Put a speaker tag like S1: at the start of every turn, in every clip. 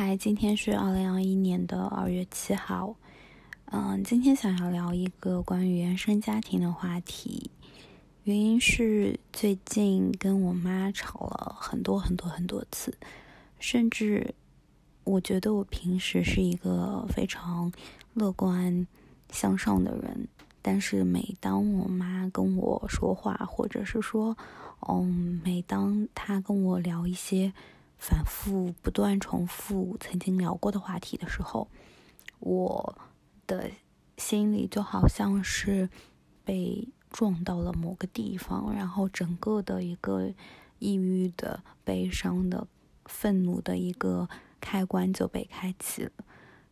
S1: 嗨，今天是二零二一年的二月七号。嗯，今天想要聊一个关于原生家庭的话题，原因是最近跟我妈吵了很多很多很多次，甚至我觉得我平时是一个非常乐观向上的人，但是每当我妈跟我说话，或者是说，嗯，每当她跟我聊一些。反复不断重复曾经聊过的话题的时候，我的心里就好像是被撞到了某个地方，然后整个的一个抑郁的、悲伤的、愤怒的一个开关就被开启了，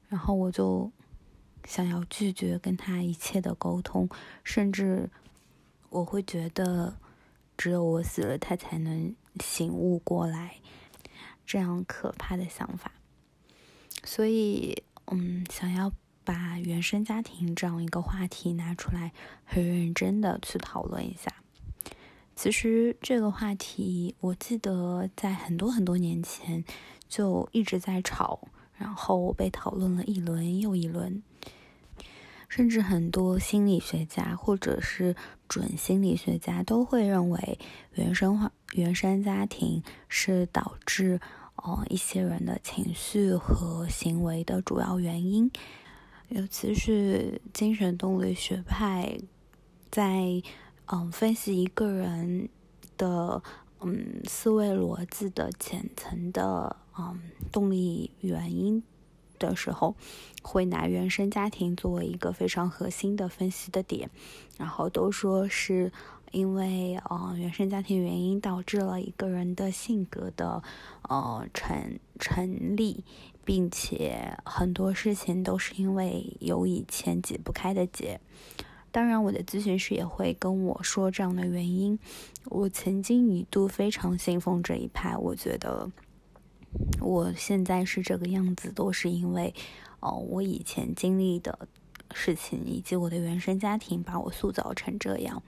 S1: 然后我就想要拒绝跟他一切的沟通，甚至我会觉得只有我死了，他才能醒悟过来。这样可怕的想法，所以，嗯，想要把原生家庭这样一个话题拿出来，很认真的去讨论一下。其实这个话题，我记得在很多很多年前就一直在吵，然后被讨论了一轮又一轮，甚至很多心理学家或者是准心理学家都会认为原生化。原生家庭是导致哦一些人的情绪和行为的主要原因，尤其是精神动力学派在嗯分析一个人的嗯思维逻辑的浅层的嗯动力原因的时候，会拿原生家庭作为一个非常核心的分析的点，然后都说是。因为呃原生家庭原因导致了一个人的性格的呃成成立，并且很多事情都是因为有以前解不开的结。当然，我的咨询师也会跟我说这样的原因。我曾经一度非常信奉这一派，我觉得我现在是这个样子，都是因为哦我以前经历的事情以及我的原生家庭把我塑造成这样。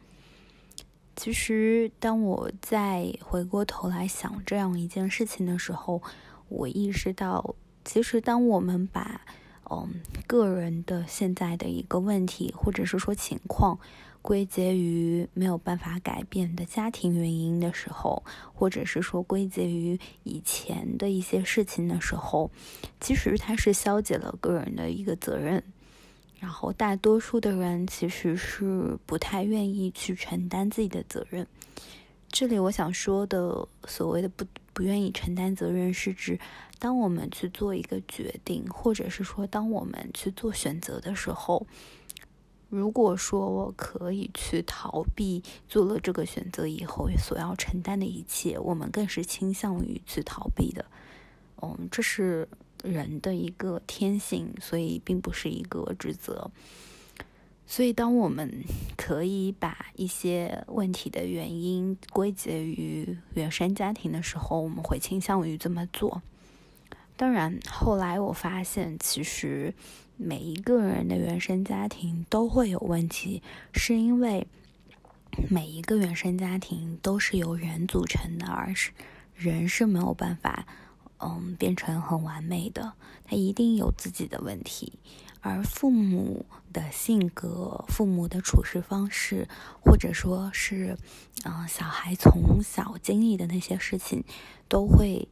S1: 其实，当我再回过头来想这样一件事情的时候，我意识到，其实当我们把嗯个人的现在的一个问题，或者是说情况，归结于没有办法改变的家庭原因的时候，或者是说归结于以前的一些事情的时候，其实它是消解了个人的一个责任。然后，大多数的人其实是不太愿意去承担自己的责任。这里我想说的所谓的不不愿意承担责任，是指当我们去做一个决定，或者是说当我们去做选择的时候，如果说我可以去逃避做了这个选择以后所要承担的一切，我们更是倾向于去逃避的。嗯，这是。人的一个天性，所以并不是一个指责。所以，当我们可以把一些问题的原因归结于原生家庭的时候，我们会倾向于这么做。当然，后来我发现，其实每一个人的原生家庭都会有问题，是因为每一个原生家庭都是由人组成的，而是人是没有办法。嗯，变成很完美的，他一定有自己的问题，而父母的性格、父母的处事方式，或者说是，嗯，小孩从小经历的那些事情，都会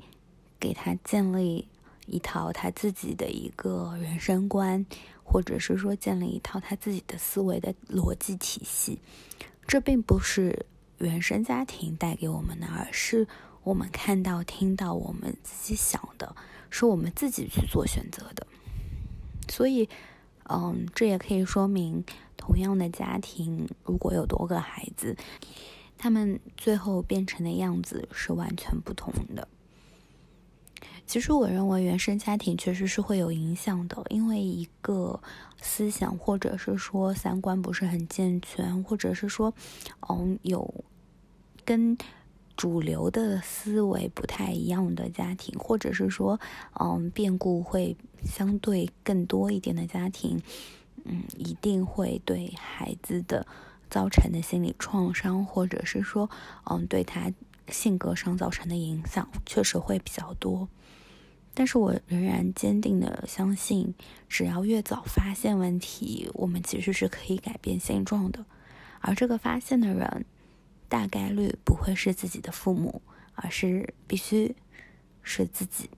S1: 给他建立一套他自己的一个人生观，或者是说建立一套他自己的思维的逻辑体系。这并不是原生家庭带给我们的，而是。我们看到、听到，我们自己想的，是我们自己去做选择的。所以，嗯，这也可以说明，同样的家庭，如果有多个孩子，他们最后变成的样子是完全不同的。其实，我认为原生家庭确实是会有影响的，因为一个思想或者是说三观不是很健全，或者是说，嗯，有跟。主流的思维不太一样的家庭，或者是说，嗯，变故会相对更多一点的家庭，嗯，一定会对孩子的造成的心理创伤，或者是说，嗯，对他性格上造成的影响，确实会比较多。但是我仍然坚定的相信，只要越早发现问题，我们其实是可以改变现状的。而这个发现的人，大概率不会是自己的父母，而是必须是自己。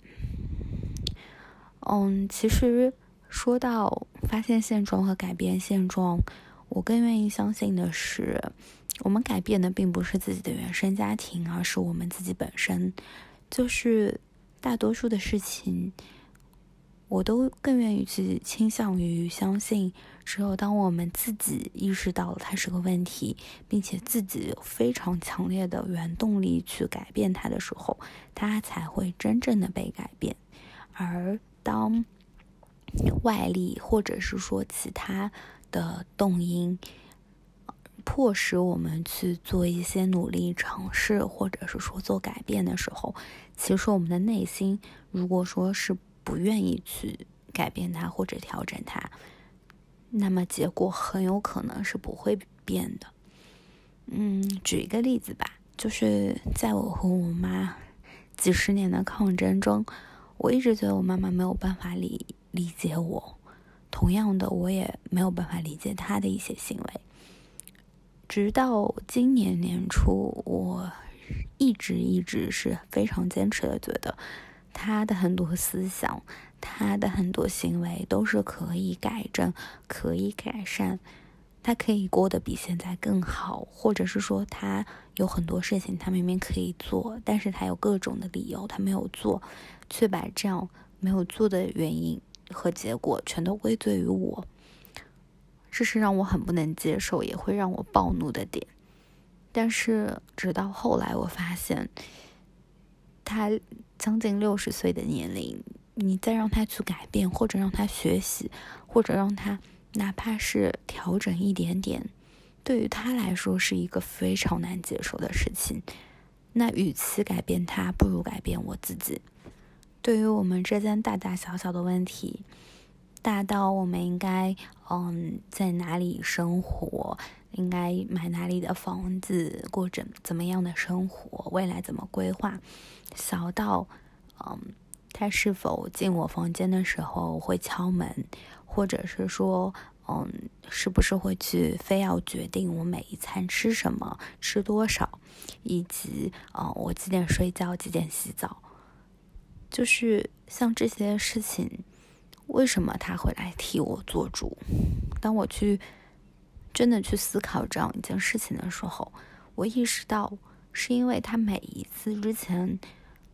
S1: 嗯，其实说到发现现状和改变现状，我更愿意相信的是，我们改变的并不是自己的原生家庭，而是我们自己本身。就是大多数的事情，我都更愿意去倾向于相信，只有当我们自己意识到了它是个问题，并且自己有非常强烈的原动力去改变它的时候，它才会真正的被改变。而当外力或者是说其他的动因迫使我们去做一些努力尝试，或者是说做改变的时候，其实我们的内心如果说是不愿意去改变它或者调整它，那么结果很有可能是不会变的。嗯，举一个例子吧，就是在我和我妈几十年的抗争中。我一直觉得我妈妈没有办法理理解我，同样的，我也没有办法理解她的一些行为。直到今年年初，我一直一直是非常坚持的，觉得他的很多思想、他的很多行为都是可以改正、可以改善。他可以过得比现在更好，或者是说他有很多事情他明明可以做，但是他有各种的理由他没有做，却把这样没有做的原因和结果全都归罪于我，这是让我很不能接受，也会让我暴怒的点。但是直到后来，我发现他将近六十岁的年龄，你再让他去改变，或者让他学习，或者让他。哪怕是调整一点点，对于他来说是一个非常难接受的事情。那与其改变他，不如改变我自己。对于我们之间大大小小的问题，大到我们应该嗯在哪里生活，应该买哪里的房子，过怎怎么样的生活，未来怎么规划；小到嗯他是否进我房间的时候会敲门。或者是说，嗯，是不是会去非要决定我每一餐吃什么、吃多少，以及嗯，我几点睡觉、几点洗澡？就是像这些事情，为什么他会来替我做主？当我去真的去思考这样一件事情的时候，我意识到，是因为他每一次之前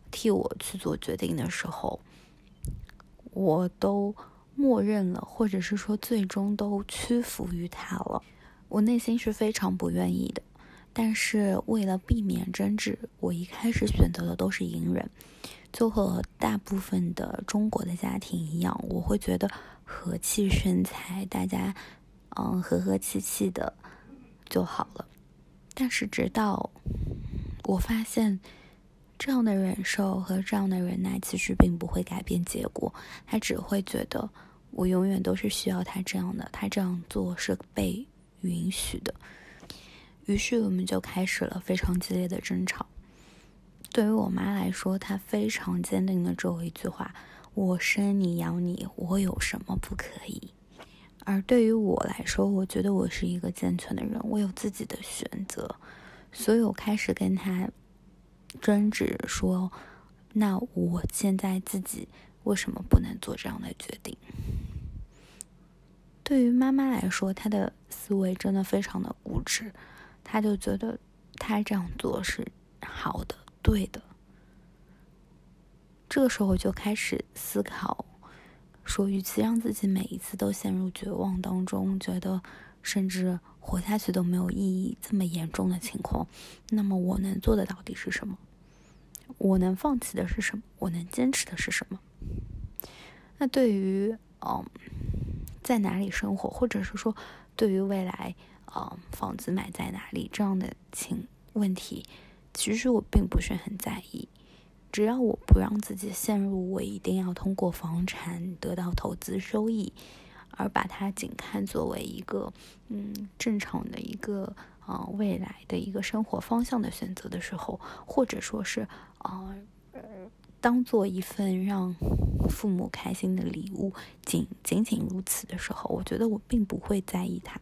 S1: 替我去做决定的时候，我都。默认了，或者是说最终都屈服于他了，我内心是非常不愿意的。但是为了避免争执，我一开始选择的都是隐忍，就和大部分的中国的家庭一样，我会觉得和气生财，大家嗯和和气气的就好了。但是直到我发现。这样的忍受和这样的忍耐，其实并不会改变结果。他只会觉得我永远都是需要他这样的，他这样做是被允许的。于是我们就开始了非常激烈的争吵。对于我妈来说，她非常坚定的只有一句话：“我生你养你，我有什么不可以？”而对于我来说，我觉得我是一个健全的人，我有自己的选择，所以我开始跟他。争执说：“那我现在自己为什么不能做这样的决定？”对于妈妈来说，她的思维真的非常的固执，她就觉得她这样做是好的、对的。这个时候就开始思考，说：与其让自己每一次都陷入绝望当中，觉得甚至活下去都没有意义，这么严重的情况，那么我能做的到底是什么？我能放弃的是什么？我能坚持的是什么？那对于嗯，在哪里生活，或者是说对于未来嗯，房子买在哪里这样的情问题，其实我并不是很在意。只要我不让自己陷入我一定要通过房产得到投资收益，而把它仅看作为一个嗯正常的一个。啊，未来的一个生活方向的选择的时候，或者说是啊呃，当做一份让父母开心的礼物，仅仅仅如此的时候，我觉得我并不会在意它。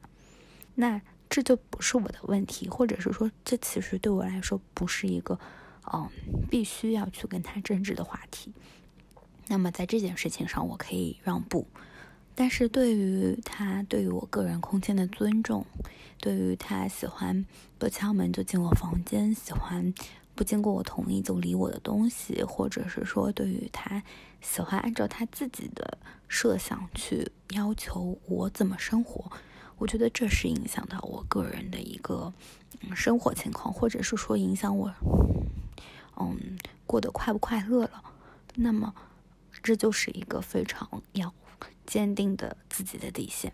S1: 那这就不是我的问题，或者是说，这其实对我来说不是一个，嗯，必须要去跟他争执的话题。那么在这件事情上，我可以让步。但是对于他对于我个人空间的尊重，对于他喜欢不敲门就进我房间，喜欢不经过我同意就理我的东西，或者是说对于他喜欢按照他自己的设想去要求我怎么生活，我觉得这是影响到我个人的一个生活情况，或者是说影响我嗯过得快不快乐了。那么这就是一个非常要。坚定的自己的底线，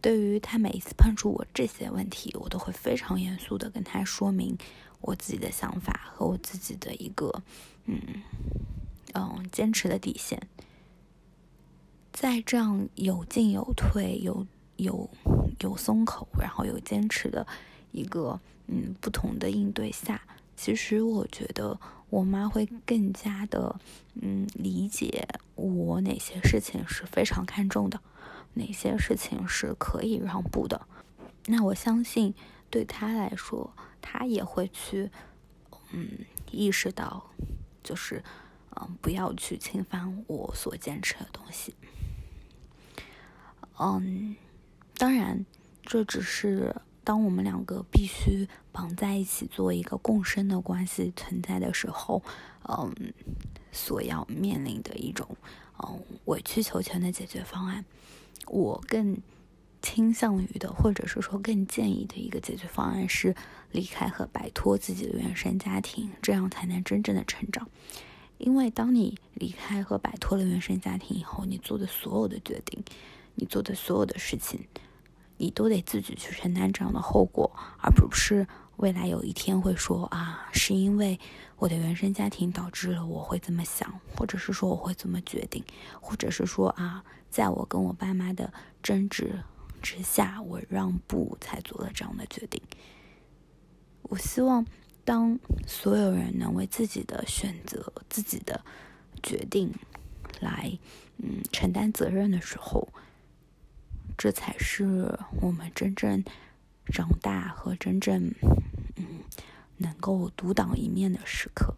S1: 对于他每一次碰触我这些问题，我都会非常严肃的跟他说明我自己的想法和我自己的一个嗯嗯坚持的底线。在这样有进有退、有有有松口，然后有坚持的一个嗯不同的应对下，其实我觉得。我妈会更加的，嗯，理解我哪些事情是非常看重的，哪些事情是可以让步的。那我相信，对她来说，她也会去，嗯，意识到，就是，嗯，不要去侵犯我所坚持的东西。嗯，当然，这只是。当我们两个必须绑在一起做一个共生的关系存在的时候，嗯，所要面临的一种嗯委曲求全的解决方案，我更倾向于的，或者是说更建议的一个解决方案是离开和摆脱自己的原生家庭，这样才能真正的成长。因为当你离开和摆脱了原生家庭以后，你做的所有的决定，你做的所有的事情。你都得自己去承担这样的后果，而不是未来有一天会说啊，是因为我的原生家庭导致了我会这么想，或者是说我会这么决定，或者是说啊，在我跟我爸妈的争执之下，我让步才做了这样的决定。我希望当所有人能为自己的选择、自己的决定来嗯承担责任的时候。这才是我们真正长大和真正嗯能够独当一面的时刻。